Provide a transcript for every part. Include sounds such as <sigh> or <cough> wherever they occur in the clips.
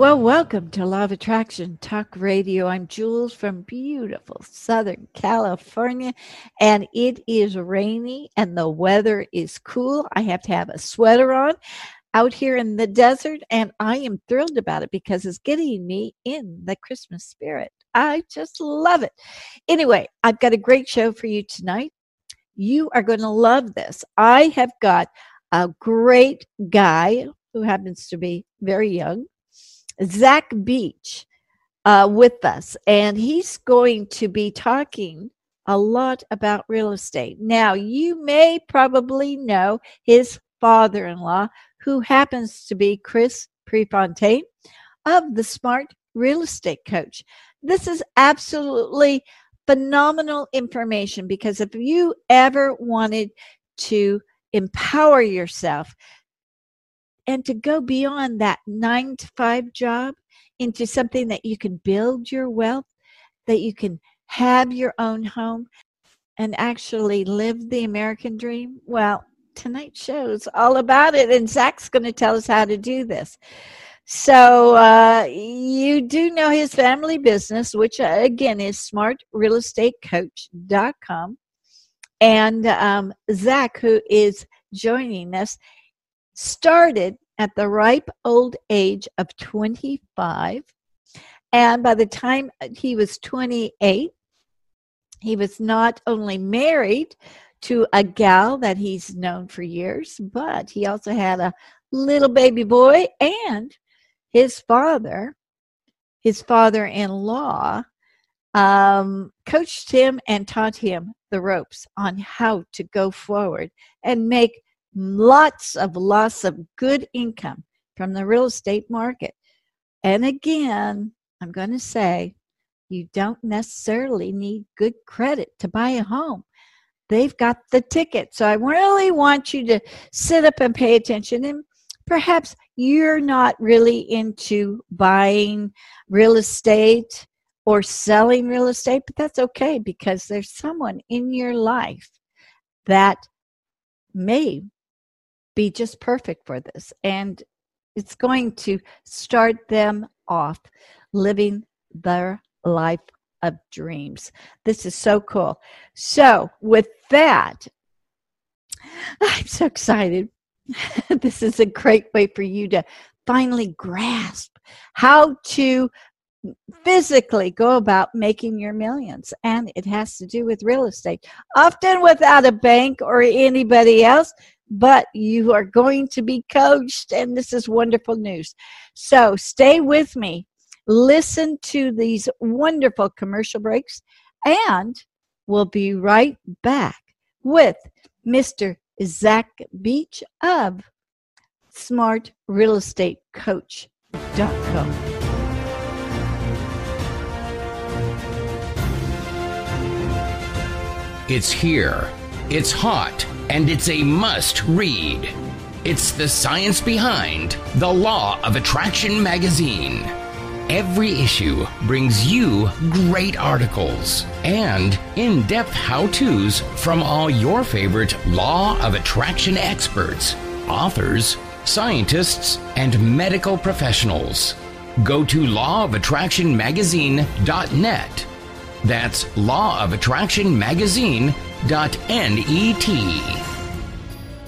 Well, welcome to Law of Attraction Talk Radio. I'm Jules from beautiful Southern California, and it is rainy and the weather is cool. I have to have a sweater on out here in the desert, and I am thrilled about it because it's getting me in the Christmas spirit. I just love it. Anyway, I've got a great show for you tonight. You are going to love this. I have got a great guy who happens to be very young Zach Beach uh, with us, and he's going to be talking a lot about real estate. Now, you may probably know his father in law, who happens to be Chris Prefontaine of the Smart Real Estate Coach. This is absolutely phenomenal information because if you ever wanted to empower yourself and to go beyond that nine to five job into something that you can build your wealth, that you can have your own home and actually live the American dream? Well, tonight's show is all about it, and Zach's going to tell us how to do this. So, uh, you do know his family business, which uh, again is smartrealestatecoach.com. And um, Zach, who is joining us, started at the ripe old age of 25. And by the time he was 28, he was not only married to a gal that he's known for years, but he also had a little baby boy and his father, his father in law, um, coached him and taught him the ropes on how to go forward and make lots of lots of good income from the real estate market. And again, I'm going to say you don't necessarily need good credit to buy a home. They've got the ticket. So I really want you to sit up and pay attention. And perhaps you're not really into buying real estate or selling real estate, but that's okay because there's someone in your life that may be just perfect for this. And it's going to start them off living their life of dreams. This is so cool. So, with that, <laughs> I'm so excited. <laughs> this is a great way for you to finally grasp how to physically go about making your millions. And it has to do with real estate, often without a bank or anybody else but you are going to be coached, and this is wonderful news. So stay with me, listen to these wonderful commercial breaks, and we'll be right back with Mr. Zach Beach of smartrealestatecoach.com. It's here. It's hot and it's a must read. It's the science behind The Law of Attraction magazine. Every issue brings you great articles and in depth how to's from all your favorite Law of Attraction experts, authors, scientists, and medical professionals. Go to lawofattractionmagazine.net. That's lawofattractionmagazine.net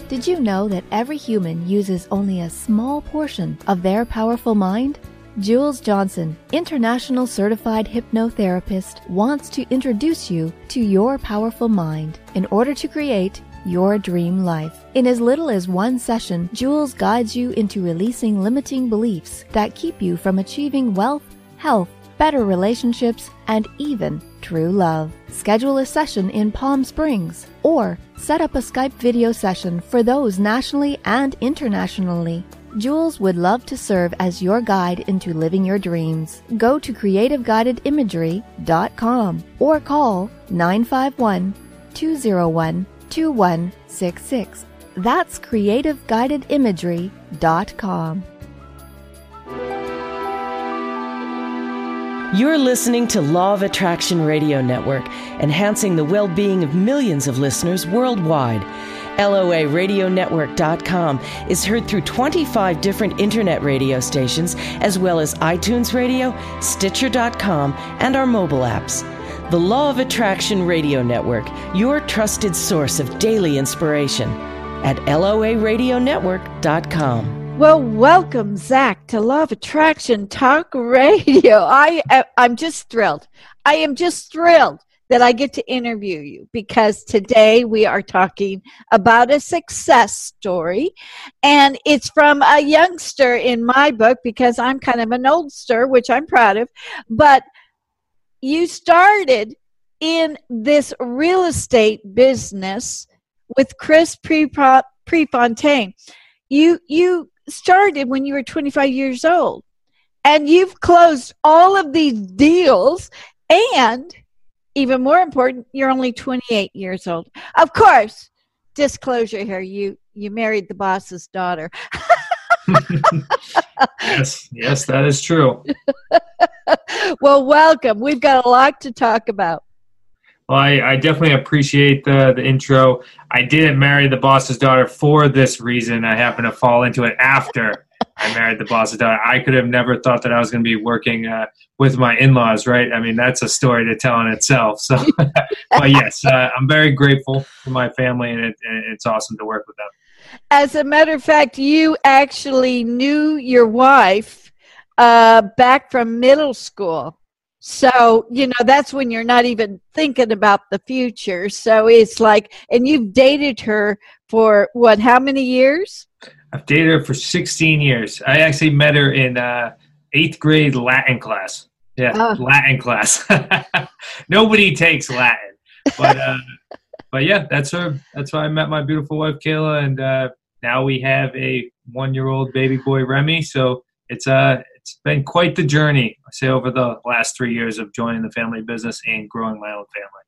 did you know that every human uses only a small portion of their powerful mind? Jules Johnson, international certified hypnotherapist, wants to introduce you to your powerful mind in order to create your dream life. In as little as one session, Jules guides you into releasing limiting beliefs that keep you from achieving wealth, health, better relationships, and even true love. Schedule a session in Palm Springs or set up a Skype video session for those nationally and internationally. Jules would love to serve as your guide into living your dreams. Go to creativeguidedimagery.com or call 951 201 2166. That's creativeguidedimagery.com. You're listening to Law of Attraction Radio Network, enhancing the well being of millions of listeners worldwide. LOARadionetwork.com is heard through 25 different internet radio stations, as well as iTunes Radio, Stitcher.com, and our mobile apps. The Law of Attraction Radio Network, your trusted source of daily inspiration at LOARadionetwork.com. Well, welcome, Zach, to Law of Attraction Talk Radio. I, I'm just thrilled. I am just thrilled that I get to interview you because today we are talking about a success story. And it's from a youngster in my book because I'm kind of an oldster, which I'm proud of. But you started in this real estate business with Chris Prefontaine. You, you started when you were 25 years old. And you've closed all of these deals and even more important you're only 28 years old. Of course disclosure here you you married the boss's daughter. <laughs> Yes yes that is true. <laughs> Well welcome. We've got a lot to talk about well, I, I, definitely appreciate the, the intro. I didn't marry the boss's daughter for this reason. I happened to fall into it after I married the boss's daughter. I could have never thought that I was going to be working uh, with my in laws, right? I mean, that's a story to tell in itself. So, <laughs> but yes, uh, I'm very grateful for my family, and, it, it's awesome to work with them. As a matter of fact, you actually knew your wife uh, back from middle school. So, you know, that's when you're not even thinking about the future. So it's like, and you've dated her for what, how many years? I've dated her for 16 years. I actually met her in uh, eighth grade Latin class. Yeah, oh. Latin class. <laughs> Nobody takes Latin. But, uh, <laughs> but yeah, that's her. That's why I met my beautiful wife, Kayla. And uh, now we have a one year old baby boy, Remy. So it's, uh, it's been quite the journey, say, over the last three years of joining the family business and growing my own family.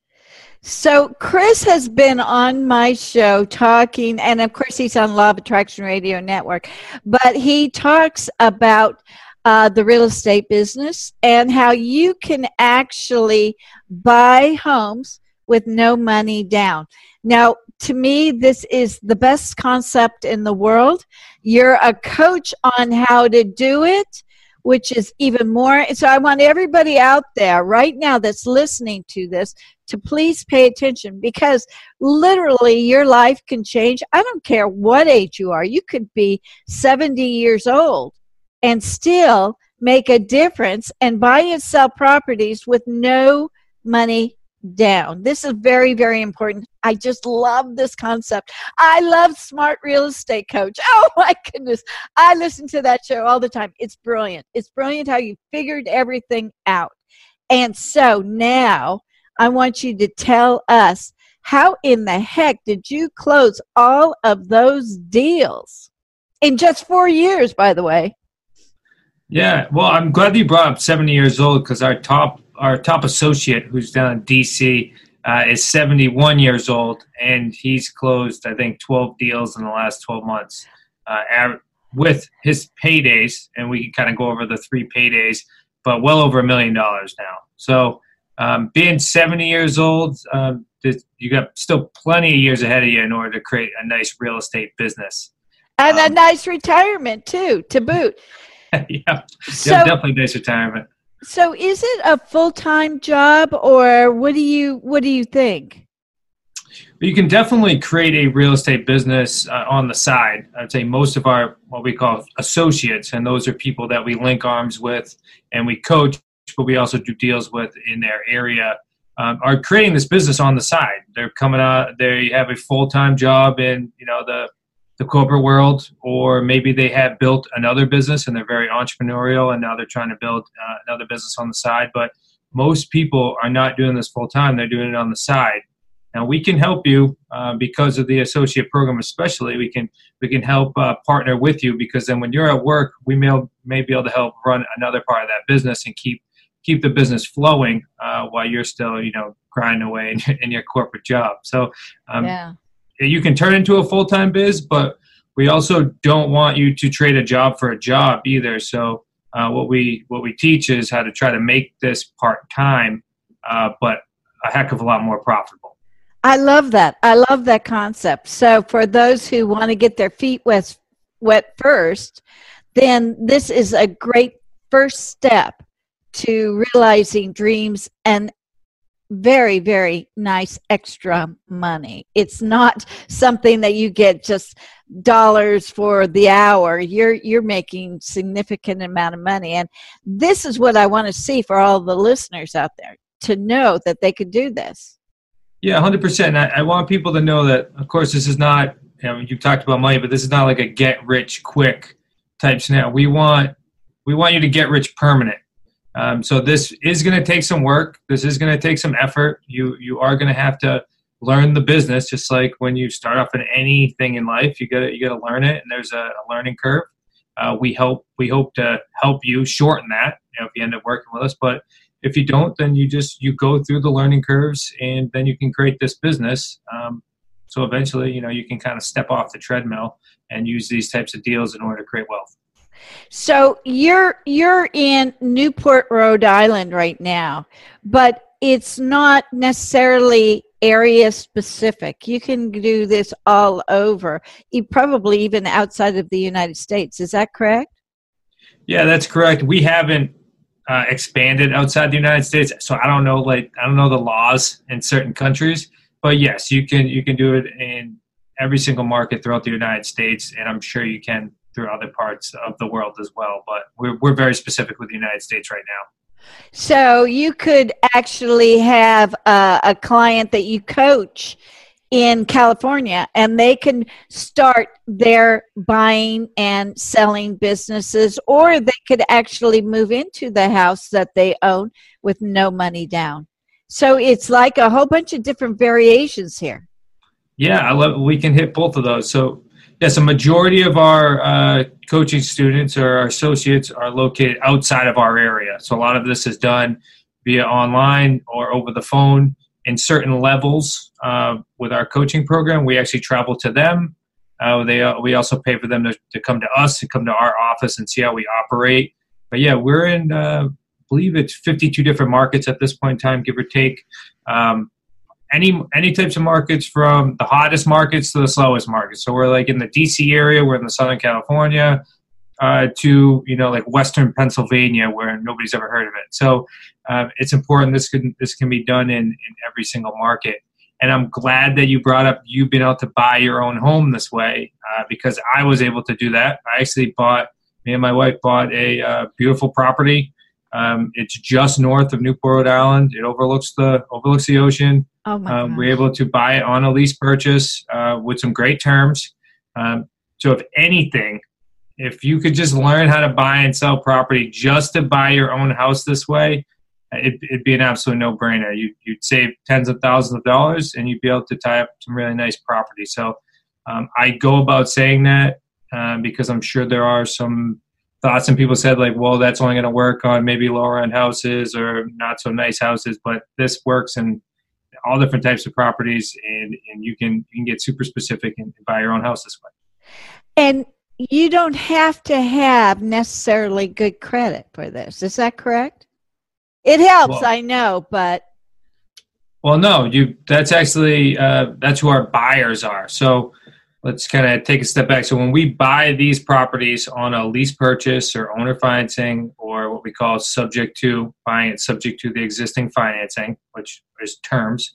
So, Chris has been on my show talking, and of course, he's on Law of Attraction Radio Network, but he talks about uh, the real estate business and how you can actually buy homes with no money down. Now, to me, this is the best concept in the world. You're a coach on how to do it which is even more. So I want everybody out there right now that's listening to this to please pay attention because literally your life can change. I don't care what age you are. You could be 70 years old and still make a difference and buy and sell properties with no money down. This is very, very important. I just love this concept. I love Smart Real Estate Coach. <laughs> Oh my goodness. I listen to that show all the time. It's brilliant. It's brilliant how you figured everything out. And so now I want you to tell us how in the heck did you close all of those deals in just four years, by the way? Yeah, well, I'm glad you brought up 70 years old because our top our top associate, who's down in DC, uh, is 71 years old, and he's closed, I think, 12 deals in the last 12 months uh, with his paydays, and we can kind of go over the three paydays, but well over a million dollars now. So, um, being 70 years old, um, you got still plenty of years ahead of you in order to create a nice real estate business. And um, a nice retirement, too, to boot. <laughs> yeah, so, yeah, definitely nice retirement. So is it a full-time job or what do you what do you think? You can definitely create a real estate business uh, on the side. I'd say most of our what we call associates and those are people that we link arms with and we coach but we also do deals with in their area um, are creating this business on the side. They're coming out they have a full-time job in, you know, the the corporate world, or maybe they have built another business and they're very entrepreneurial and now they're trying to build uh, another business on the side. But most people are not doing this full time, they're doing it on the side. Now we can help you uh, because of the associate program, especially. We can we can help uh, partner with you because then when you're at work, we may may be able to help run another part of that business and keep keep the business flowing uh, while you're still you know grinding away in, <laughs> in your corporate job. So um, yeah. You can turn into a full time biz, but we also don't want you to trade a job for a job either. So uh, what we what we teach is how to try to make this part time, uh, but a heck of a lot more profitable. I love that. I love that concept. So for those who want to get their feet wet, wet first, then this is a great first step to realizing dreams and very very nice extra money. It's not something that you get just dollars for the hour. You're you're making significant amount of money. And this is what i want to see for all the listeners out there to know that they could do this. Yeah 100% I, I want people to know that of course this is not you know, you've talked about money but this is not like a get rich quick type scenario. We want we want you to get rich permanent um, so this is going to take some work. This is going to take some effort. You you are going to have to learn the business, just like when you start off in anything in life. You got to you got to learn it, and there's a, a learning curve. Uh, we hope we hope to help you shorten that. You know, if you end up working with us, but if you don't, then you just you go through the learning curves, and then you can create this business. Um, so eventually, you know, you can kind of step off the treadmill and use these types of deals in order to create wealth. So you're you're in Newport, Rhode Island right now, but it's not necessarily area specific. You can do this all over, probably even outside of the United States. Is that correct? Yeah, that's correct. We haven't uh, expanded outside the United States, so I don't know. Like I don't know the laws in certain countries, but yes, you can you can do it in every single market throughout the United States, and I'm sure you can through other parts of the world as well. But we're, we're very specific with the United States right now. So you could actually have a, a client that you coach in California and they can start their buying and selling businesses, or they could actually move into the house that they own with no money down. So it's like a whole bunch of different variations here. Yeah, I love. We can hit both of those. So yes, a majority of our uh, coaching students or our associates are located outside of our area. So a lot of this is done via online or over the phone. In certain levels uh, with our coaching program, we actually travel to them. Uh, they uh, we also pay for them to, to come to us to come to our office and see how we operate. But yeah, we're in uh, I believe it's 52 different markets at this point in time, give or take. Um, any any types of markets from the hottest markets to the slowest markets. So we're like in the DC area, we're in the Southern California, uh, to you know like Western Pennsylvania, where nobody's ever heard of it. So uh, it's important this can this can be done in in every single market. And I'm glad that you brought up you've been able to buy your own home this way uh, because I was able to do that. I actually bought me and my wife bought a uh, beautiful property. Um, it's just north of Newport, Rhode Island. It overlooks the overlooks the ocean. Oh my um, we're able to buy it on a lease purchase uh, with some great terms. Um, so, if anything, if you could just learn how to buy and sell property just to buy your own house this way, it, would be an absolute no brainer. You, would save tens of thousands of dollars and you'd be able to tie up some really nice property. So, um, I go about saying that um, because I'm sure there are some thoughts and people said like well that's only going to work on maybe lower end houses or not so nice houses but this works in all different types of properties, and and you can you can get super specific and, buy your own house this way. And you don't have to have necessarily good credit for this. Is that correct? It helps, well, I know, but well, no, you. That's actually uh, that's who our buyers are. So let's kind of take a step back. So when we buy these properties on a lease purchase or owner financing or what we call subject to buying it subject to the existing financing, which is terms.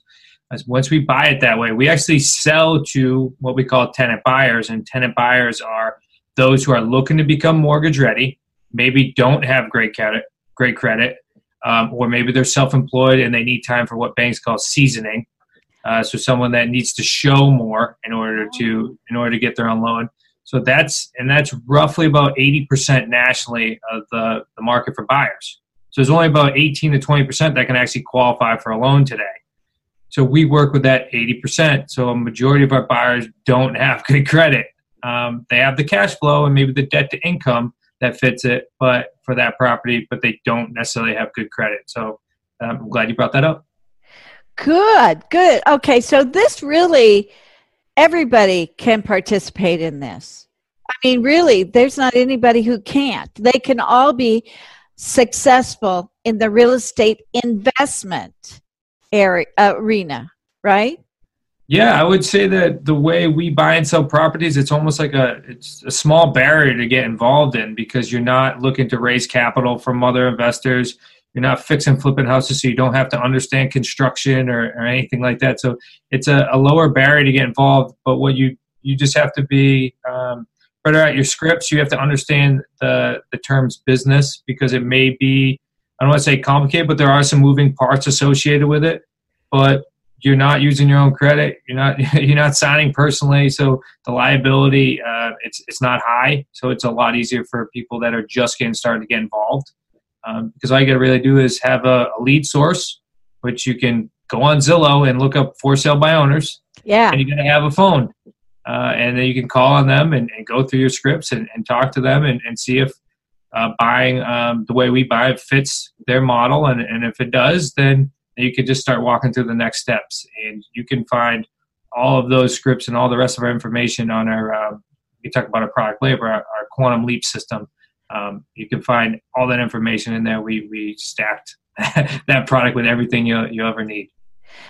Once we buy it that way, we actually sell to what we call tenant buyers, and tenant buyers are those who are looking to become mortgage ready, maybe don't have great credit, great credit, um, or maybe they're self-employed and they need time for what banks call seasoning, uh, so someone that needs to show more in order to in order to get their own loan. So that's and that's roughly about eighty percent nationally of the, the market for buyers. So there's only about eighteen to twenty percent that can actually qualify for a loan today. So we work with that 80%. So a majority of our buyers don't have <laughs> good credit. Um, they have the cash flow and maybe the debt to income that fits it, but for that property, but they don't necessarily have good credit. So um, I'm glad you brought that up. Good, good. Okay, so this really, everybody can participate in this. I mean, really, there's not anybody who can't. They can all be successful in the real estate investment area, uh, arena, right? Yeah, I would say that the way we buy and sell properties, it's almost like a it's a small barrier to get involved in because you're not looking to raise capital from other investors. You're not fixing flipping houses, so you don't have to understand construction or, or anything like that. So it's a, a lower barrier to get involved. But what you you just have to be um, better at your scripts. You have to understand the the terms business because it may be I don't want to say complicated, but there are some moving parts associated with it. But you're not using your own credit. You're not <laughs> you're not signing personally, so the liability uh, it's it's not high. So it's a lot easier for people that are just getting started to get involved. Um, because all you got to really do is have a, a, lead source, which you can go on Zillow and look up for sale by owners. Yeah, and you got to have a phone, uh, and then you can call on them and, and go through your scripts and, and talk to them and, and see if uh, buying um, the way we buy it fits their model, and, and if it does, then you could just start walking through the next steps. And you can find all of those scripts and all the rest of our information on our, uh, we talk about our product labor, our, our Quantum Leap system. Um, you can find all that information in there. We, we stacked <laughs> that product with everything you, you ever need.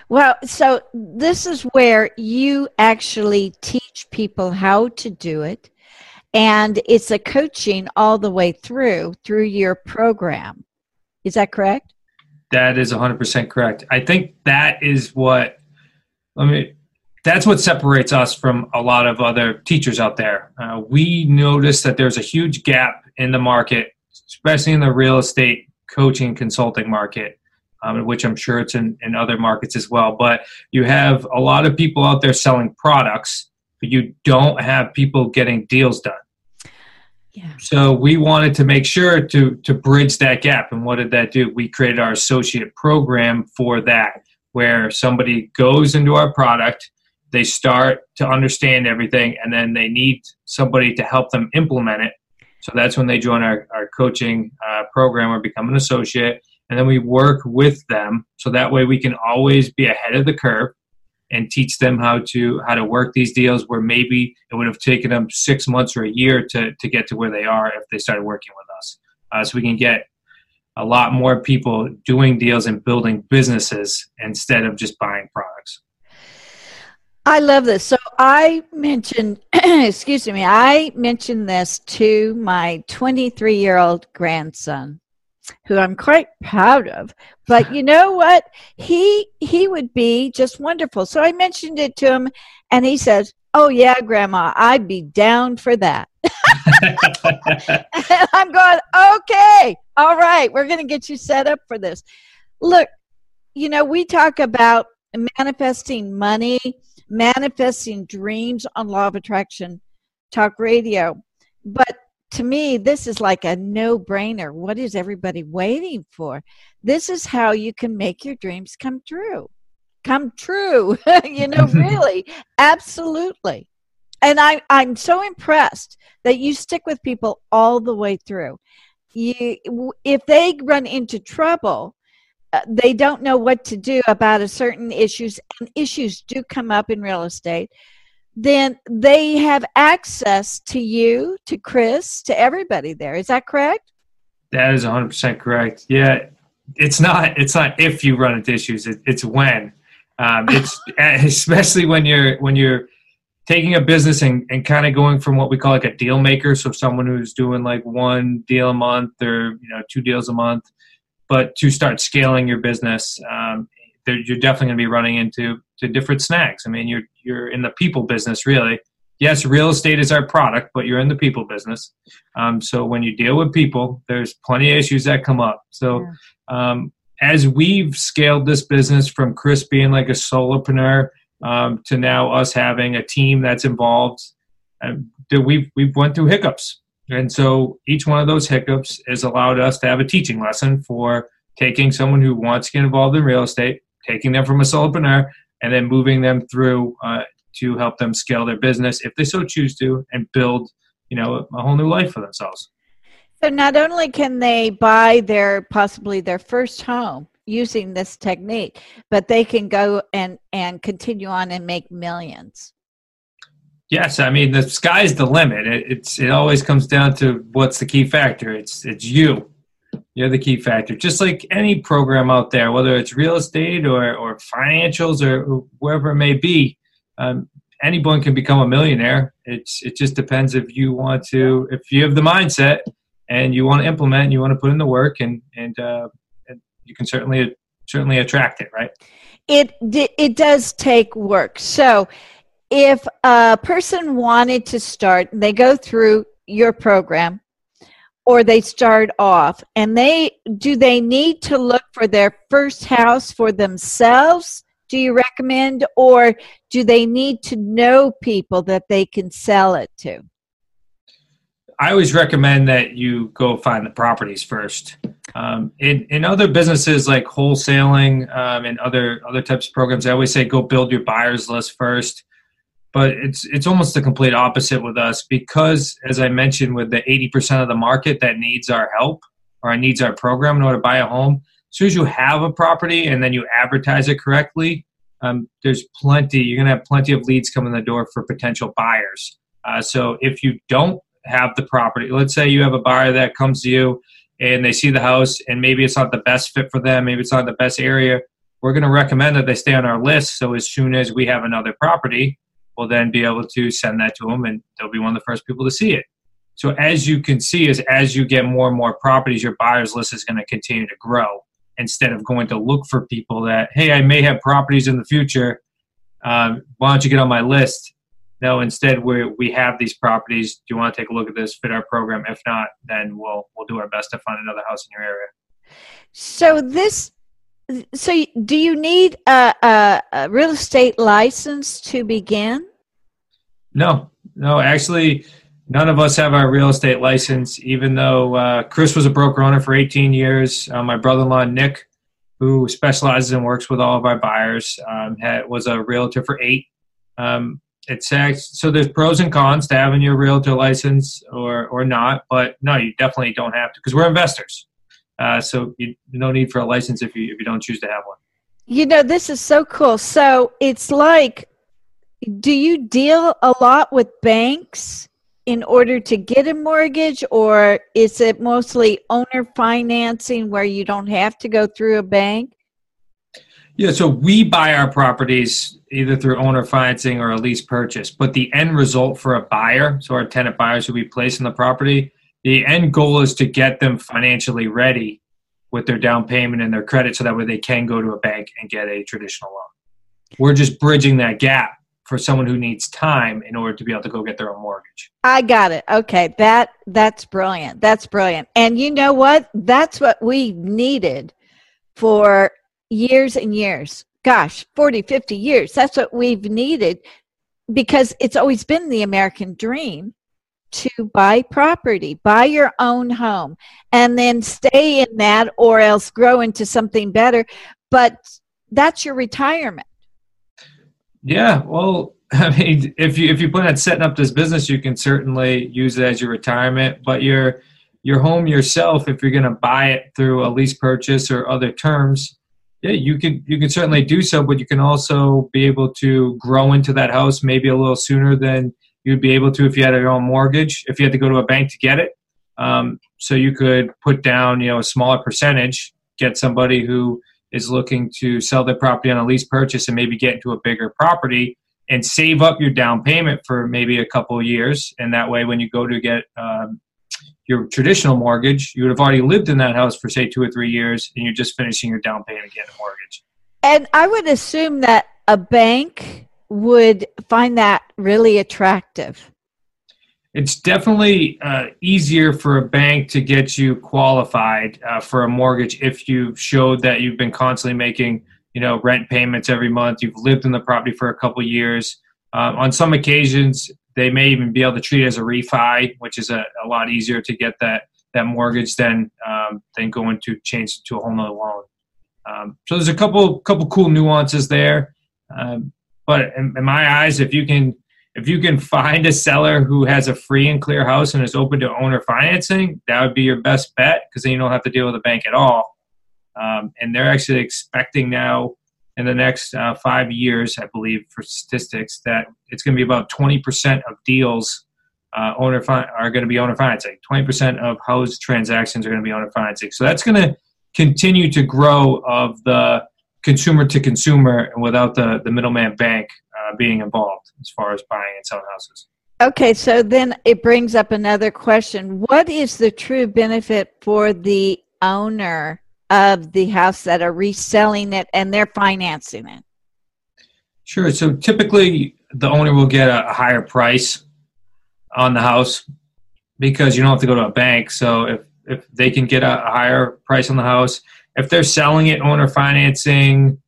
Well, so this is where you actually teach people how to do it. And it's a coaching all the way through, through your program. Is that correct? That is 100% correct. I think that is what, let mean, that's what separates us from a lot of other teachers out there. Uh, we notice that there's a huge gap in the market, especially in the real estate coaching consulting market, um, which I'm sure it's in, in other markets as well. But you have a lot of people out there selling products, but you don't have people getting deals done. Yeah. So we wanted to make sure to to bridge that gap. And what did that do? We created our associate program for that, where somebody goes into our product, they start to understand everything, and then they need somebody to help them implement it. So that's when they join our, our coaching uh, program or become an associate. And then we work with them so that way we can always be ahead of the curve and teach them how to how to work these deals where maybe it would have taken them six months or a year to, to get to where they are if they started working with us uh, so we can get a lot more people doing deals and building businesses instead of just buying products I love this. So I mentioned, <clears throat> excuse me, I mentioned this to my 23 year old grandson who I'm quite proud of. But you know what? He he would be just wonderful. So I mentioned it to him and he says, "Oh yeah, grandma, I'd be down for that." <laughs> and I'm going, "Okay. All right. We're going to get you set up for this." Look, you know, we talk about manifesting money, manifesting dreams on law of attraction talk radio. But to me, this is like a no brainer. What is everybody waiting for? This is how you can make your dreams come true. Come true, <laughs> you know, <laughs> really, absolutely. And I, I'm so impressed that you stick with people all the way through. You, if they run into trouble, they don't know what to do about a certain issues, and issues do come up in real estate then they have access to you, to Chris, to everybody there. Is that correct? That is 100% correct. Yeah, it's not it's not if you run into issues, it, it's when. Um, <laughs> it's especially when you're when you're taking a business and, and kind of going from what we call like a deal maker, so someone who's doing like one deal a month or you know two deals a month, but to start scaling your business, um, you're definitely going to be running into to different snags. I mean, you're you're in the people business, really. Yes, real estate is our product, but you're in the people business. Um, so when you deal with people, there's plenty of issues that come up. So yeah. um, as we've scaled this business from Chris being like a solopreneur um, to now us having a team that's involved, uh, we've we've went through hiccups, and so each one of those hiccups has allowed us to have a teaching lesson for taking someone who wants to get involved in real estate taking them from a solopreneur and then moving them through uh, to help them scale their business if they so choose to and build you know a whole new life for themselves. So not only can they buy their possibly their first home using this technique but they can go and and continue on and make millions yes i mean the sky's the limit it, it's it always comes down to what's the key factor it's it's you you're the key factor. Just like any program out there, whether it's real estate or, or financials or wherever it may be, um, anyone can become a millionaire. It's it just depends if you want to, if you have the mindset and you want to implement, and you want to put in the work, and and, uh, and you can certainly certainly attract it, right? It it does take work. So if a person wanted to start, they go through your program or they start off and they do they need to look for their first house for themselves do you recommend or do they need to know people that they can sell it to? I always recommend that you go find the properties first. Um, in, in other businesses like wholesaling um, and other other types of programs i always say go build your buyers list first but it's it's almost the complete opposite with us because as i mentioned with the 80% of the market that needs our help or needs our program in order to buy a home as soon as you have a property and then you advertise it correctly um, there's plenty you're going to have plenty of leads coming in the door for potential buyers. Uh, so if you don't have the property let's say you have a buyer that comes to you and they see the house and maybe it's not the best fit for them maybe it's not the best area we're going to recommend that they stay on our list. So as soon as we have another property will then be able to send that to them and they'll be one of the first people to see it. So as you can see, is as you get more and more properties, your buyers list is going to continue to grow instead of going to look for people that, hey, I may have properties in the future. Um, why don't you get on my list? No, instead we we have these properties. Do you want to take a look at this? Fit our program. If not, then we'll we'll do our best to find another house in your area. So this so do you need a, a, a, real estate license to begin no, no, actually, none of us have our real estate license, even though uh, Chris was a broker owner for 18 years. Uh, my brother in law, Nick, who specializes and works with all of our buyers, um, had, was a realtor for eight. Um, it's so there's pros and cons to having your realtor license or, or not, but no, you definitely don't have to because we're investors. Uh, so you, no need for a license if you if you don't choose to have one. You know, this is so cool. So it's like do you deal a lot with banks in order to get a mortgage, or is it mostly owner financing where you don't have to go through a bank? Yeah, so we buy our properties either through owner financing or a lease purchase. But the end result for a buyer, so our tenant buyers who we place in the property, the end goal is to get them financially ready with their down payment and their credit so that way they can go to a bank and get a traditional loan. We're just bridging that gap for someone who needs time in order to be able to go get their own mortgage. I got it. Okay, that that's brilliant. That's brilliant. And you know what? That's what we needed for years and years. Gosh, 40, 50 years. That's what we've needed because it's always been the American dream to buy property, buy your own home, and then stay in that or else grow into something better. But that's your retirement. Yeah, well, <laughs> I mean, if you if you plan on setting up this business, you can certainly use it as your retirement. But your your home yourself, if you're going to buy it through a lease purchase or other terms, yeah, you can you can certainly do so. But you can also be able to grow into that house maybe a little sooner than you'd be able to if you had your own mortgage. If you had to go to a bank to get it, um, so you could put down you know a smaller percentage, get somebody who is looking to sell their property on a lease purchase and maybe get into a bigger property and save up your down payment for maybe a couple years. And that way, when you go to get um, your traditional mortgage, you would have already lived in that house for, say, two or three years, and you're just finishing your down payment again, a mortgage. And I would assume that a bank would find that really attractive? It's definitely uh, easier for a bank to get you qualified uh, for a mortgage if you've showed that you've been constantly making you know rent payments every month you've lived in the property for a couple years. Um, on some occasions they may even be able to treat it as a refi which is a, a lot easier to get that that mortgage than um, than going to change to a whole nother loan. Um, so there's a couple couple cool nuances there. Um, but in, in, my eyes, if you can if you can find a seller who has a free and clear house and is open to owner financing, that would be your best bet because then you don't have to deal with a bank at all. Um, and they're actually expecting now in the next uh, five years, I believe, for statistics, that it's going to be about 20% of deals uh, owner are going to be owner financing. 20% of house transactions are going to be owner financing. So that's going to continue to grow of the consumer to consumer and without the, the middleman bank uh, being involved as far as buying and selling houses. Okay, so then it brings up another question. What is the true benefit for the owner of the house that are reselling it and they're financing it? Sure. So typically the owner will get a higher price on the house because you don't have to go to a bank. So if, if they can get a higher price on the house, if they're selling it owner financing,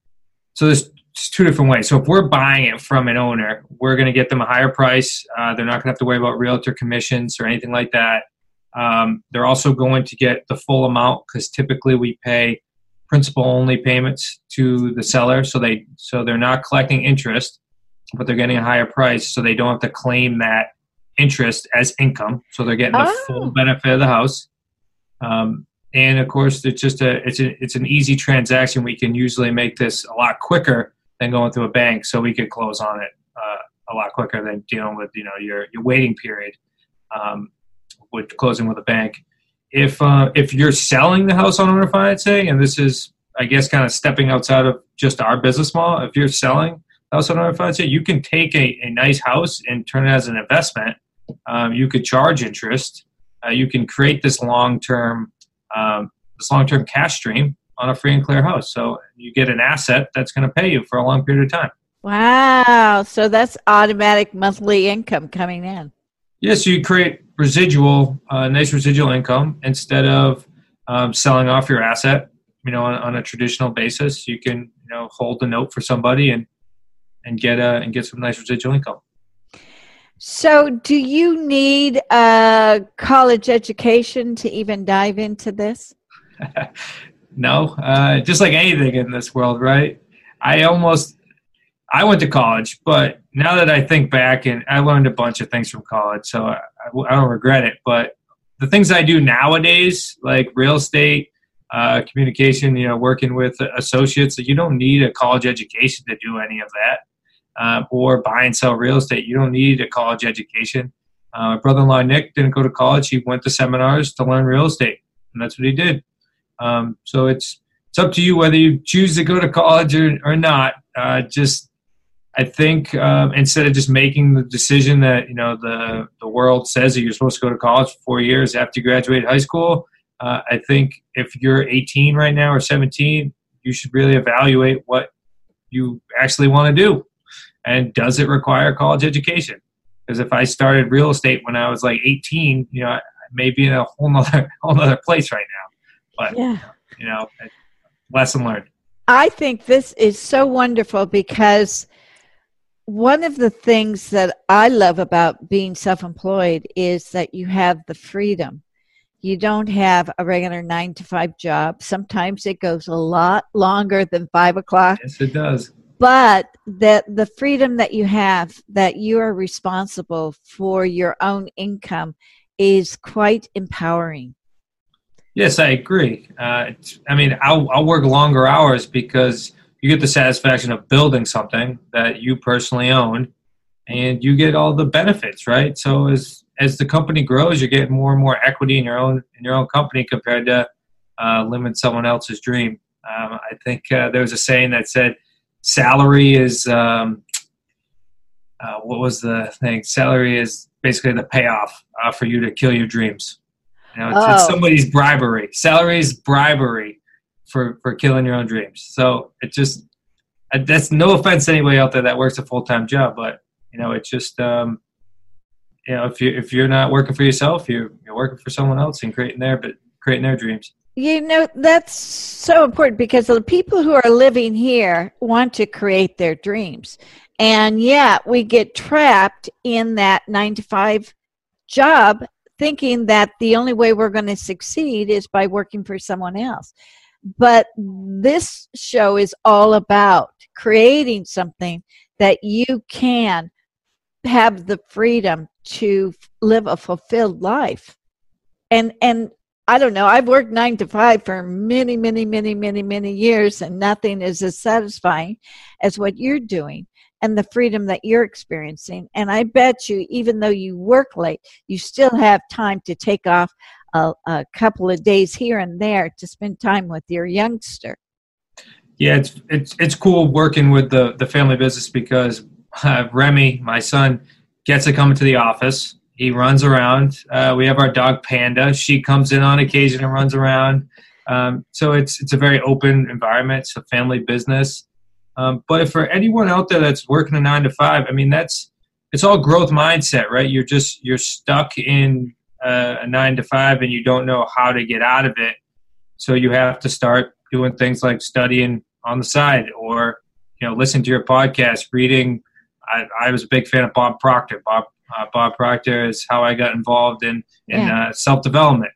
so there's two different ways. So if we're buying it from an owner, we're going to get them a higher price. Uh, they're not going to have to worry about realtor commissions or anything like that. Um, they're also going to get the full amount because typically we pay principal only payments to the seller, so they so they're not collecting interest, but they're getting a higher price, so they don't have to claim that interest as income. So they're getting the oh. full benefit of the house. Um, and of course, it's just a it's a, it's an easy transaction. We can usually make this a lot quicker than going through a bank, so we could close on it uh, a lot quicker than dealing with you know your your waiting period. Um, with closing with a bank. If uh, if you're selling the house on owner financing, and this is I guess kind of stepping outside of just our business model, if you're selling house on owner financing, you can take a, a nice house and turn it as an investment. Um, you could charge interest. Uh, you can create this long term um, this long term cash stream on a free and clear house. So you get an asset that's going to pay you for a long period of time. Wow! So that's automatic monthly income coming in. Yes, you create residual, uh, nice residual income instead of um, selling off your asset. You know, on, on, a traditional basis, you can you know hold the note for somebody and and get a and get some nice residual income. So, do you need a college education to even dive into this? <laughs> no, uh, just like anything in this world, right? I almost I went to college, but now that I think back, and I learned a bunch of things from college, so I, I don't regret it. But the things I do nowadays, like real estate, uh, communication, you know, working with associates, you don't need a college education to do any of that. Uh, or buy and sell real estate, you don't need a college education. Uh, my brother-in-law Nick didn't go to college; he went to seminars to learn real estate, and that's what he did. Um, so it's it's up to you whether you choose to go to college or, or not. Uh, just I think um, instead of just making the decision that you know the the world says that you're supposed to go to college for four years after you graduate high school, uh, I think if you're 18 right now or 17, you should really evaluate what you actually want to do, and does it require college education? Because if I started real estate when I was like 18, you know, I may be in a whole nother <laughs> whole nother place right now. But yeah. you know, lesson learned. I think this is so wonderful because one of the things that I love about being self employed is that you have the freedom. You don't have a regular nine to five job. Sometimes it goes a lot longer than five o'clock. Yes, it does. But that the freedom that you have, that you are responsible for your own income, is quite empowering. Yes, I agree. Uh, I mean, I'll, I'll work longer hours because you get the satisfaction of building something that you personally own and you get all the benefits right so as as the company grows you're getting more and more equity in your own in your own company compared to uh, limit someone else's dream um, i think uh, there was a saying that said salary is um, uh, what was the thing salary is basically the payoff uh, for you to kill your dreams you know it's, oh. it's somebody's bribery salary is bribery for for killing your own dreams. So it just that's no offense to anybody out there that works a full time job, but you know it's just um, you know if you if you're not working for yourself, you're you're working for someone else and creating their but creating their dreams. You know that's so important because the people who are living here want to create their dreams, and yet we get trapped in that nine to five job thinking that the only way we're going to succeed is by working for someone else But this show is all about creating something that you can have the freedom to live a fulfilled life. And and I don't know, I've worked 9 to 5 for many many many many many years and nothing is as satisfying as what you're doing and the freedom that you're experiencing. And I bet you even though you work late, you still have time to take off a, a couple of days here and there to spend time with your youngster. Yeah, it's it's it's cool working with the the family business because uh, Remy, my son, gets to come into the office. He runs around. Uh, we have our dog Panda. She comes in on occasion and runs around. Um, so it's it's a very open environment. It's a family business. Um, but for anyone out there that's working a nine to five, I mean that's it's all growth mindset, right? You're just you're stuck in uh, a nine to five and you don't know how to get out of it. So you have to start doing things like studying on the side or you know listen to your podcast, reading I, I was a big fan of Bob Proctor. Bob uh, Bob Proctor is how I got involved in in yeah. uh, self development.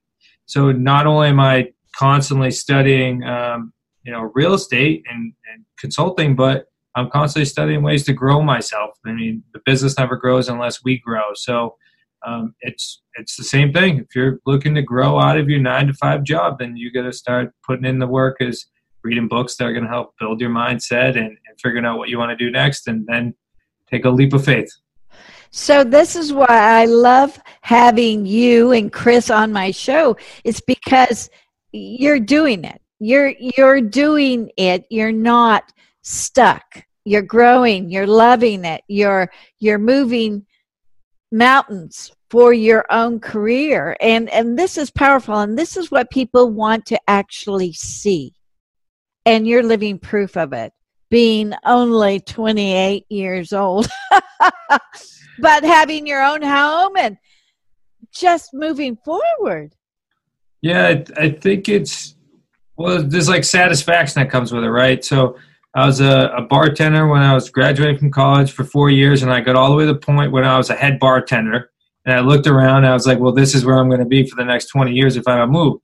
So not only am I constantly studying, um, you know, real estate and, and consulting, but I'm constantly studying ways to grow myself. I mean, the business never grows unless we grow. So um, it's it's the same thing. If you're looking to grow out of your nine to five job, then you got to start putting in the work as reading books that are going to help build your mindset and, and figuring out what you want to do next, and then take a leap of faith. So this is why I love having you and Chris on my show. It's because you're doing it. You're you're doing it. You're not stuck. You're growing. You're loving it. You're you're moving mountains for your own career. And and this is powerful and this is what people want to actually see. And you're living proof of it being only 28 years old, <laughs> but having your own home and just moving forward. Yeah, I, I, think it's, well, there's like satisfaction that comes with it, right? So I was a, a, bartender when I was graduating from college for four years, and I got all the way to the point when I was a head bartender. And I looked around and I was like, well, this is where I'm going to be for the next 20 years if I don't move.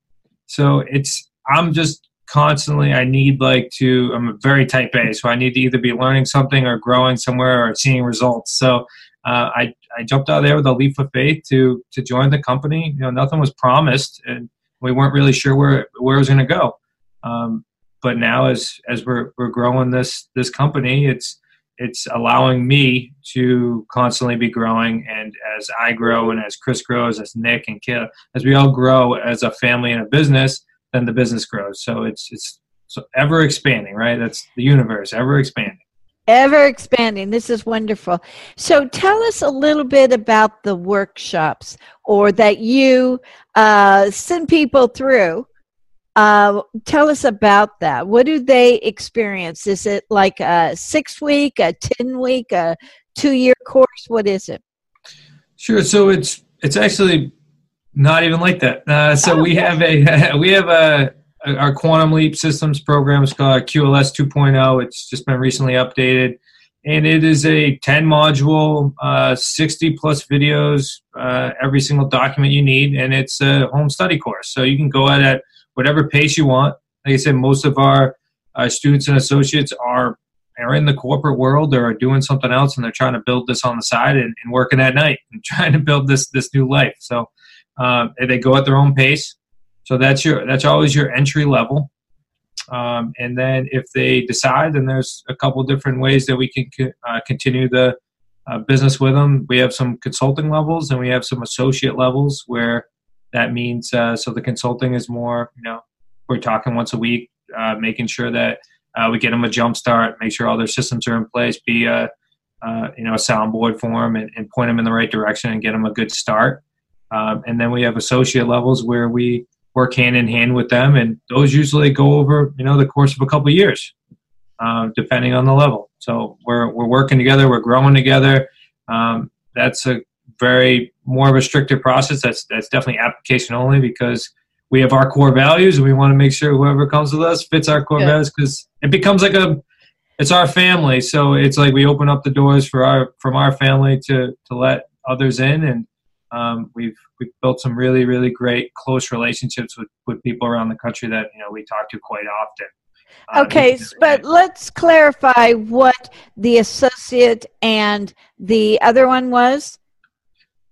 So it's, I'm just constantly i need like to i'm a very type a so i need to either be learning something or growing somewhere or seeing results so uh, I, I jumped out there with a leap of faith to to join the company you know nothing was promised and we weren't really sure where where it was going to go um, but now as as we're, we're growing this this company it's it's allowing me to constantly be growing and as i grow and as chris grows as nick and kid as we all grow as a family and a business then the business grows. So it's it's so ever expanding, right? That's the universe, ever expanding. Ever expanding. This is wonderful. So tell us a little bit about the workshops or that you uh, send people through. Uh, tell us about that. What do they experience? Is it like a six week, a 10 week, a two year course? What is it? Sure. So it's it's actually not even like that. Uh, so <laughs> we have a we have a, our Quantum Leap Systems program is called QLS 2.0. It's just been recently updated, and it is a 10 module, uh, 60 plus videos, uh, every single document you need, and it's a home study course. So you can go at at whatever pace you want. Like I said, most of our uh, students and associates are are in the corporate world or are doing something else, and they're trying to build this on the side and, and working at night and <laughs> trying to build this this new life. So um, they go at their own pace. So that's your that's always your entry level. Um, and then if they decide, then there's a couple different ways that we can uh, continue the uh, business with them. We have some consulting levels and we have some associate levels where that means uh, so the consulting is more you know we're talking once a week, uh, making sure that uh, we get them a jump start, make sure all their systems are in place, be a uh, you know a soundboard for them, and, and point them in the right direction and get them a good start. Um, and then we have associate levels where we work hand in hand with them, and those usually go over you know the course of a couple of years, um, depending on the level. So we're we're working together, we're growing together. Um, that's a very more of a stricter process. That's that's definitely application only because we have our core values, and we want to make sure whoever comes with us fits our core yeah. values because it becomes like a it's our family. So it's like we open up the doors for our from our family to to let others in and Um, we've we've built some really really great close relationships with with people around the country that you know we talk to quite often. Uh, okay, but let's clarify what the associate and the other one was.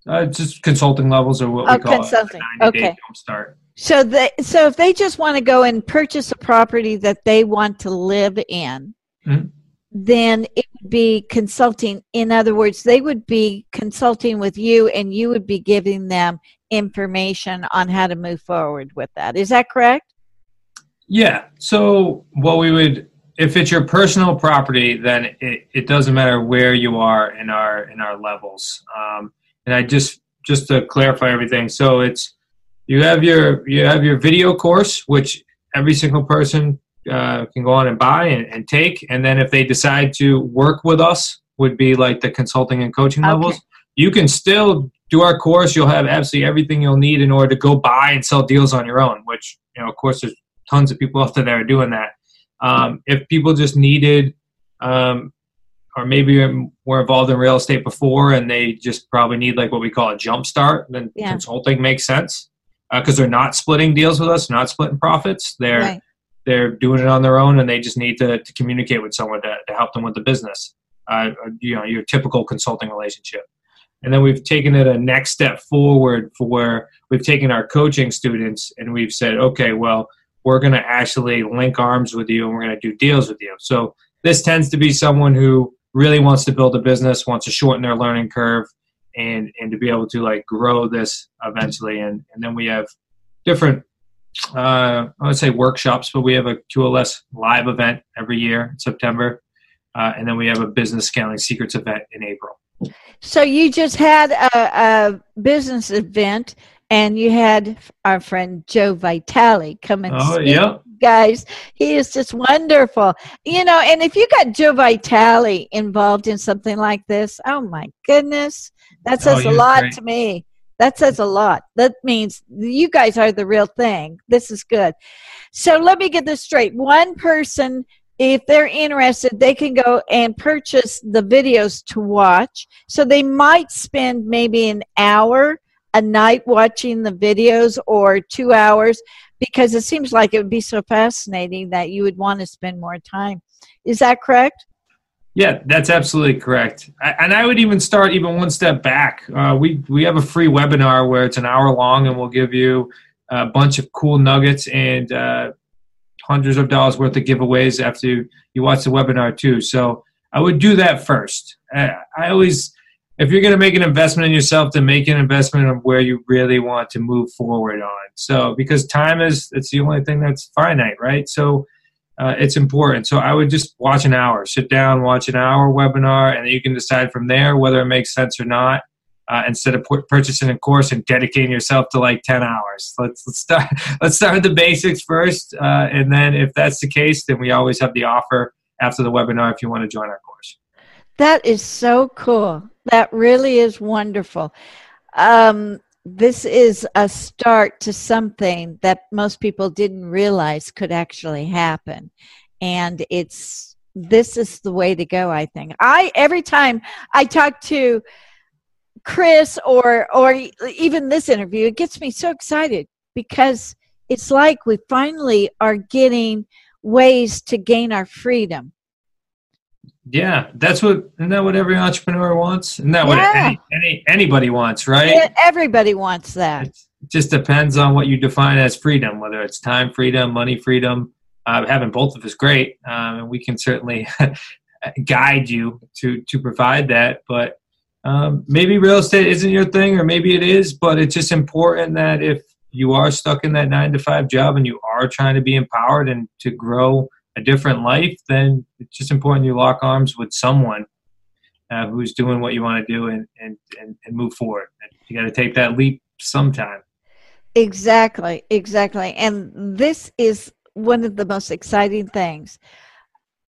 Uh, just consulting levels or what oh, we call consulting. It, okay. start. So they, so if they just want to go and purchase a property that they want to live in, mm-hmm. then be consulting. In other words, they would be consulting with you, and you would be giving them information on how to move forward with that. Is that correct? Yeah. So what we would, if it's your personal property, then it, it doesn't matter where you are in our in our levels. Um, and I just just to clarify everything. So it's you have your you have your video course, which every single person uh, can go on and buy and, and, take. And then if they decide to work with us, would be like the consulting and coaching okay. levels. You can still do our course. You'll have absolutely everything you'll need in order to go buy and sell deals on your own. Which you know, of course, there's tons of people out there that are doing that. Um, if people just needed um, or maybe were involved in real estate before and they just probably need like what we call a jump start, then yeah. consulting makes sense because uh, they're not splitting deals with us, not splitting profits. They're right. They're doing it on their own, and they just need to, to communicate with someone to, to help them with the business. Uh, you know, your typical consulting relationship. And then we've taken it a next step forward for where we've taken our coaching students and we've said, okay, well, we're going to actually link arms with you and we're going to do deals with you. So this tends to be someone who really wants to build a business, wants to shorten their learning curve, and and to be able to like grow this eventually. And and then we have different uh, I would say workshops, but we have a QLS live event every year in September, uh, and then we have a business scaling secrets event in April. So you just had a, a business event, and you had our friend Joe Vitale come and oh, speak. Yeah guys. He is just wonderful. You know, and if you got Joe Vitale involved in something like this, oh my goodness, that says oh, a lot great. to me. That says a lot. That means you guys are the real thing. This is good. So let me get this straight. One person, if they're interested, they can go and purchase the videos to watch. So they might spend maybe an hour a night watching the videos or two hours because it seems like it would be so fascinating that you would want to spend more time. Is that correct? Yeah, that's absolutely correct. And I would even start even one step back. Uh, we we have a free webinar where it's an hour long, and we'll give you a bunch of cool nuggets and uh, hundreds of dollars worth of giveaways after you watch the webinar too. So I would do that first. I, I always if you're going to make an investment in yourself, to make an investment of where you really want to move forward on. So, because time is it's the only thing that's finite, right? So, uh, it's important. So, I would just watch an hour, sit down, watch an hour webinar, and you can decide from there whether it makes sense or not. Uh, instead of purchasing a course and dedicating yourself to like 10 hours let's, let's start <laughs> let's start with the basics first uh, and then if that's the case then we always have the offer after the webinar if you want to join our course that is so cool that really is wonderful. Um, this is a start to something that most people didn't realize could actually happen. And it's this is the way to go, I think. I every time I talk to Chris or or even this interview, it gets me so excited because it's like we finally are getting ways to gain our freedom yeah, that's what isn't that what every entrepreneur wants? Isn't that yeah. what any, any anybody wants, right? Yeah, everybody wants that. It just depends on what you define as freedom, whether it's time freedom, money freedom. Uh, having both of us great, um, and we can certainly <laughs> guide you to to provide that. But um, maybe real estate isn't your thing, or maybe it is. But it's just important that if you are stuck in that nine to five job and you are trying to be empowered and to grow different life, then it's just important you lock arms with someone uh, who's doing what you want to do and, and, and, and move forward. You got to take that leap sometime. Exactly, exactly. And this is one of the most exciting things.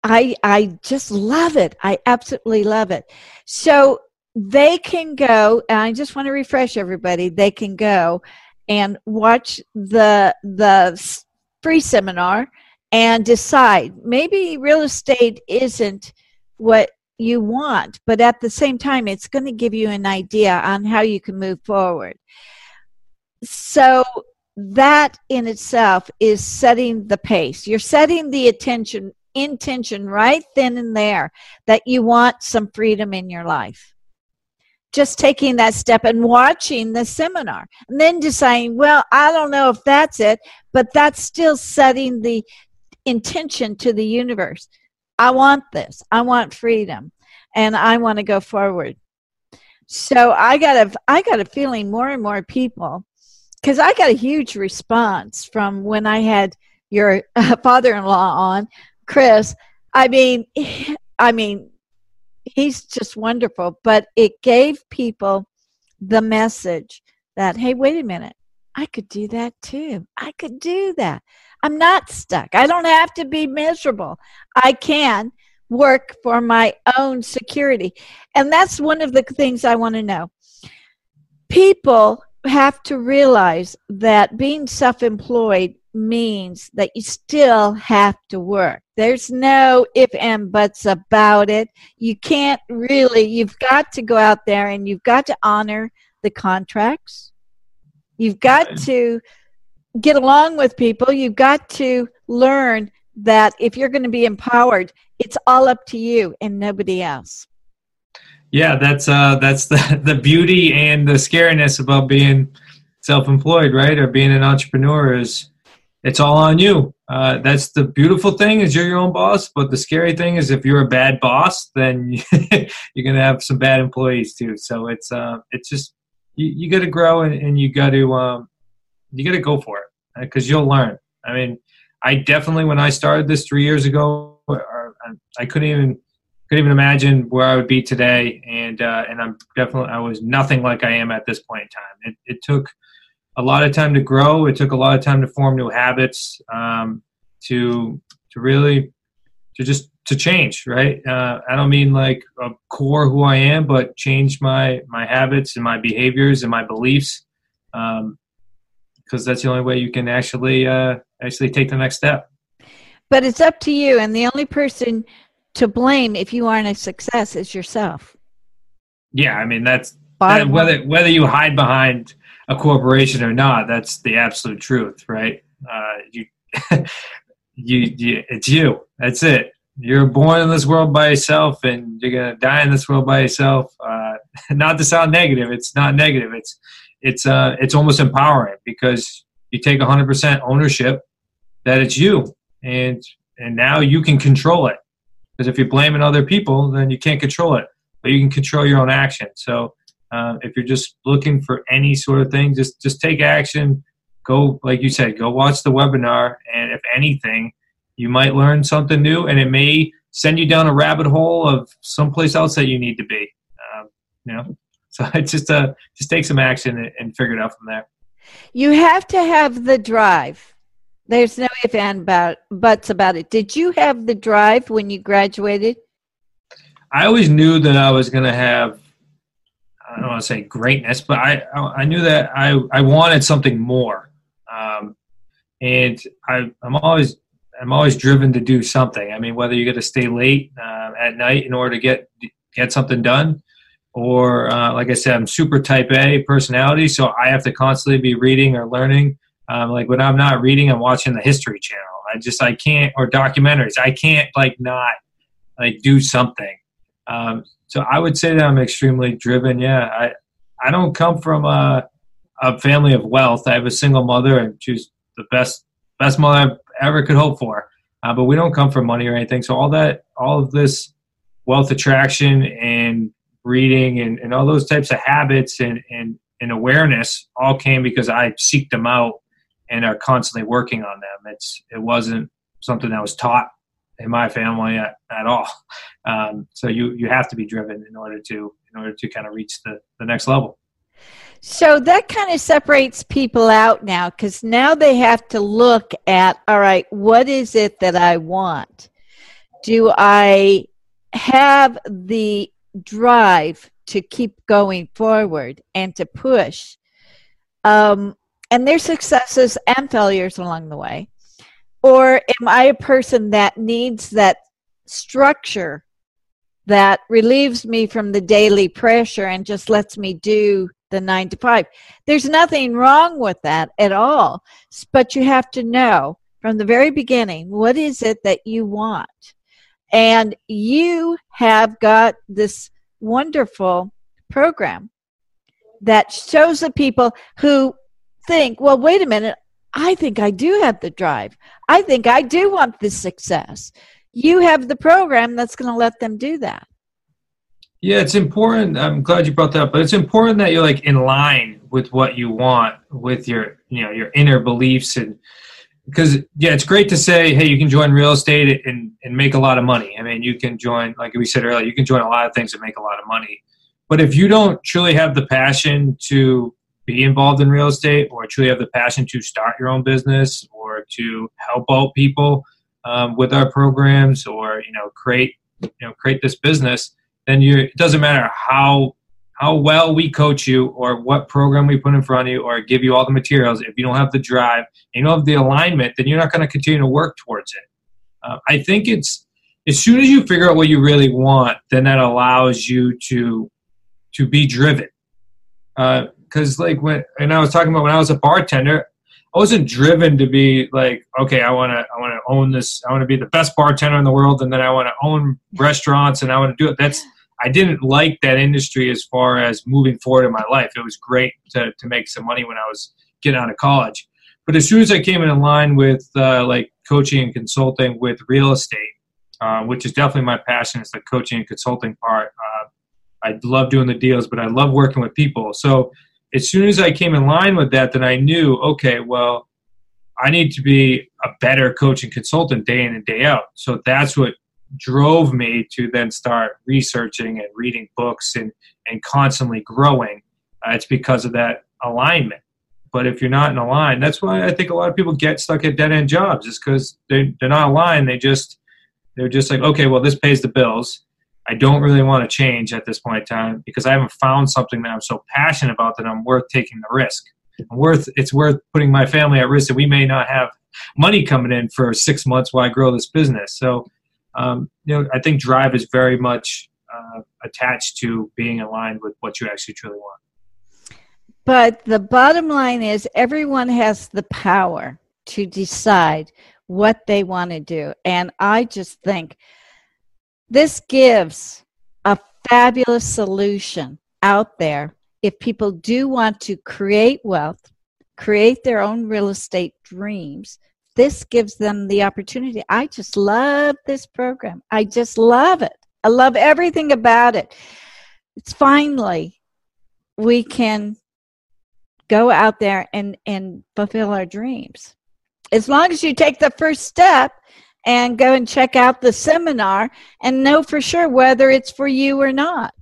I I just love it. I absolutely love it. So they can go and I just want to refresh everybody. They can go and watch the the free seminar and decide maybe real estate isn't what you want, but at the same time, it's going to give you an idea on how you can move forward. So, that in itself is setting the pace. You're setting the attention intention right then and there that you want some freedom in your life. Just taking that step and watching the seminar and then deciding, well, I don't know if that's it, but that's still setting the intention to the universe. I want this. I want freedom and I want to go forward. So I got a I got a feeling more and more people because I got a huge response from when I had your <laughs> father-in-law on, Chris. I mean, I mean, he's just wonderful. But it gave people the message that hey, wait a minute, I could do that too. I could do that. I'm not stuck. I don't have to be miserable. I can work for my own security. And that's one of the things I want to know. People have to realize that being self employed means that you still have to work. There's no if and buts about it. You can't really, you've got to go out there and you've got to honor the contracts. You've got to get along with people. You've got to learn that if you're going to be empowered, it's all up to you and nobody else. Yeah, that's uh, that's the <laughs> the beauty and the scariness about being self-employed, right, or being an entrepreneur is it's all on you. Uh, that's the beautiful thing is you're your own boss, but the scary thing is if you're a bad boss, then <laughs> you're gonna have some bad employees too. So it's uh, it's just you, you got to grow and, and you got to um, you got to go for it because you'll learn. I mean, I definitely when I started this three years ago, I couldn't even couldn't even imagine where I would be today, and uh, and I'm definitely I was nothing like I am at this point in time. It, it took a lot of time to grow. It took a lot of time to form new habits, um, to to really to just to change. Right? Uh, I don't mean like a core who I am, but change my my habits and my behaviors and my beliefs. Um, because that's the only way you can actually uh, actually take the next step. But it's up to you, and the only person to blame if you aren't a success is yourself. Yeah, I mean that's that, whether whether you hide behind a corporation or not, that's the absolute truth, right? Uh, you, <laughs> you, you, it's you. That's it. You're born in this world by yourself, and you're gonna die in this world by yourself. Uh, <laughs> not to sound negative, it's not negative. It's it's uh it's almost empowering because you take 100% ownership that it's you and and now you can control it. Because if you're blaming other people then you can't control it but you can control your own action. So uh, if you're just looking for any sort of thing just just take action. Go like you said go watch the webinar and if anything you might learn something new and it may send you down a rabbit hole of someplace else that you need to be. Um, you know so <laughs> it's just uh just take some action and, and figure it out from there you have to have the drive there's no if and about buts about it. Did you have the drive when you graduated? I always knew that I was going to have. I don't want to say greatness, but I I knew that I I wanted something more, um, and I I'm always I'm always driven to do something. I mean, whether you got to stay late uh, at night in order to get get something done, or uh, like I said, I'm super type A personality, so I have to constantly be reading or learning. Um, like when I'm not reading, I'm watching the History Channel. I just I can't or documentaries. I can't like not like do something. Um, so I would say that I'm extremely driven. Yeah, I I don't come from a, a family of wealth. I have a single mother, and she's the best best mother I ever could hope for. Uh, but we don't come from money or anything. So all that, all of this wealth attraction and reading and, and all those types of habits and, and, and awareness all came because I seeked them out and are constantly working on them. It's it wasn't something that was taught in my family at, at all. <laughs> Um, so you you have to be driven in order to in order to kind of reach the, the next level. So that kind of separates people out now because now they have to look at all right, what is it that I want? Do I have the drive to keep going forward and to push? Um, and there's successes and failures along the way? Or am I a person that needs that structure that relieves me from the daily pressure and just lets me do the nine to five. There's nothing wrong with that at all. But you have to know from the very beginning what is it that you want. And you have got this wonderful program that shows the people who think, well, wait a minute, I think I do have the drive. I think I do want this success. You have the program that's going to let them do that. Yeah, it's important. I'm glad you brought that up, but it's important that you're like in line with what you want, with your you know your inner beliefs, and because yeah, it's great to say, hey, you can join real estate and and make a lot of money. I mean, you can join, like we said earlier, you can join a lot of things and make a lot of money. But if you don't truly have the passion to be involved in real estate, or truly have the passion to start your own business, or to help out people um, with our programs, or you know create you know create this business then you it doesn't matter how how well we coach you or what program we put in front of you or give you all the materials if you don't have the drive and you don't have the alignment then you're not going to continue to work towards it uh, i think it's as soon as you figure out what you really want then that allows you to to be driven because uh, like when and i was talking about when i was a bartender I wasn't driven to be like, okay, I want to, I want to own this. I want to be the best bartender in the world, and then I want to own restaurants, and I want to do it. That's I didn't like that industry as far as moving forward in my life. It was great to to make some money when I was getting out of college, but as soon as I came in line with uh, like coaching and consulting with real estate, uh, which is definitely my passion, is the coaching and consulting part. Uh, I love doing the deals, but I love working with people. So as soon as I came in line with that, then I knew, okay, well, I need to be a better coach and consultant day in and day out. So that's what drove me to then start researching and reading books and, and constantly growing. Uh, it's because of that alignment. But if you're not in a line, that's why I think a lot of people get stuck at dead end jobs. Is because they they're not aligned. They just they're just like, okay, well, this pays the bills. I don't really want to change at this point in time because I haven't found something that I'm so passionate about that I'm worth taking the risk. I'm worth it's worth putting my family at risk that we may not have money coming in for six months while I grow this business. So, um, you know, I think drive is very much uh, attached to being aligned with what you actually truly want. But the bottom line is everyone has the power to decide what they want to do. And I just think this gives a fabulous solution out there if people do want to create wealth, create their own real estate dreams. This gives them the opportunity. I just love this program. I just love it. I love everything about it. It's finally we can go out there and, and fulfill our dreams. As long as you take the first step and go and check out the seminar and know for sure whether it's for you or not.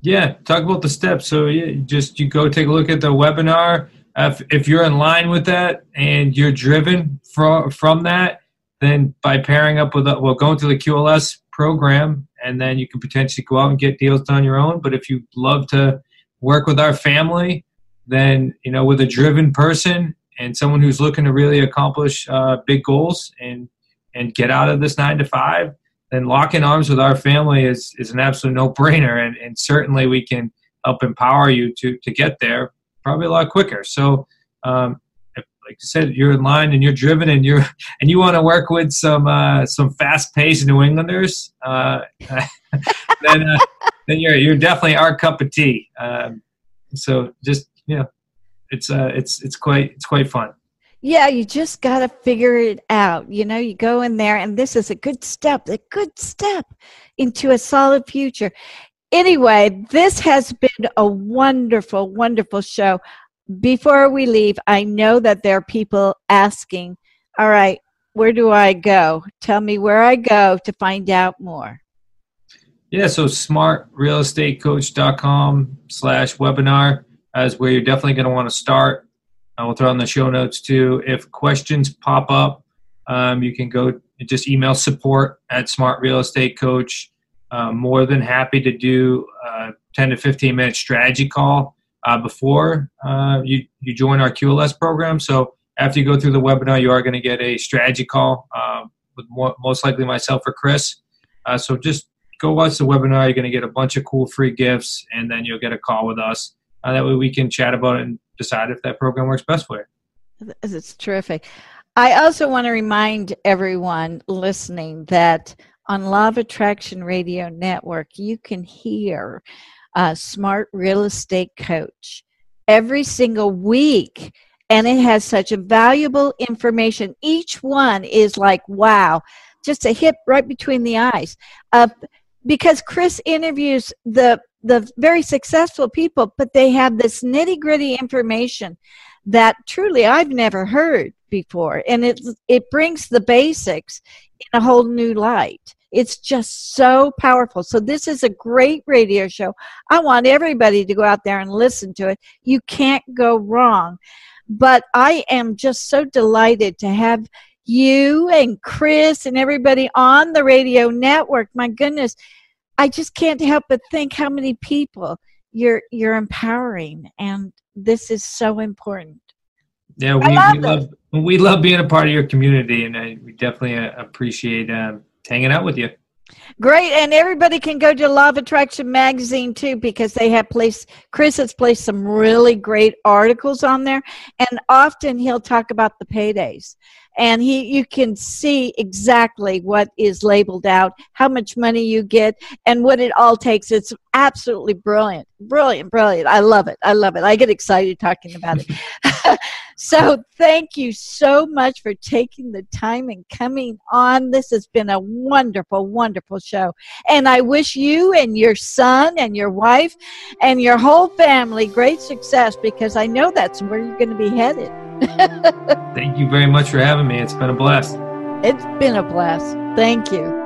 Yeah, talk about the steps. So yeah, just you go take a look at the webinar. If, if you're in line with that and you're driven from from that, then by pairing up with well, going to the QLS program, and then you can potentially go out and get deals on your own. But if you love to work with our family, then you know with a driven person and someone who's looking to really accomplish uh, big goals and and get out of this nine to five, then locking arms with our family is, is an absolute no brainer. And, and certainly we can help empower you to, to get there probably a lot quicker. So, um, like you said, you're in line and you're driven and you're, <laughs> and you want to work with some, uh, some fast paced New Englanders, uh, <laughs> then, uh, then you're, you're definitely our cup of tea. Um, so just, you know, it's, uh, it's, it's quite, it's quite fun. Yeah, you just got to figure it out. You know, you go in there, and this is a good step, a good step into a solid future. Anyway, this has been a wonderful, wonderful show. Before we leave, I know that there are people asking, all right, where do I go? Tell me where I go to find out more. Yeah, so smartrealestatecoach.com slash webinar is where you're definitely going to want to start. I will throw in the show notes too. If questions pop up, um, you can go just email support at Smart Real Estate Coach. Uh, more than happy to do a 10 to 15 minute strategy call uh, before uh, you, you join our QLS program. So after you go through the webinar, you are going to get a strategy call um, with more, most likely myself or Chris. Uh, so just go watch the webinar. You're going to get a bunch of cool free gifts, and then you'll get a call with us. Uh, that way we can chat about it and decide if that program works best for you. It's terrific. I also want to remind everyone listening that on Law of Attraction Radio Network, you can hear a Smart Real Estate Coach every single week. And it has such a valuable information. Each one is like, wow, just a hit right between the eyes. Uh, because Chris interviews the the very successful people, but they have this nitty gritty information that truly I've never heard before, and it it brings the basics in a whole new light. It's just so powerful. So this is a great radio show. I want everybody to go out there and listen to it. You can't go wrong. But I am just so delighted to have you and Chris and everybody on the radio network. My goodness, I just can't help but think how many people you're you're empowering and this is so important. Yeah, we, love, we love, we love being a part of your community, and I, we definitely uh, appreciate um, hanging out with you. Great, and everybody can go to Law of Attraction magazine too because they have placed Chris has placed some really great articles on there, and often he'll talk about the paydays, and he you can see exactly what is labeled out, how much money you get, and what it all takes. It's absolutely brilliant, brilliant, brilliant. I love it. I love it. I get excited talking about it. <laughs> <laughs> so thank you so much for taking the time and coming on. This has been a wonderful, wonderful show. And I wish you and your son and your wife and your whole family great success because I know that's where you're going to be headed. <laughs> Thank you very much for having me. It's been a blast. It's been a blast. Thank you.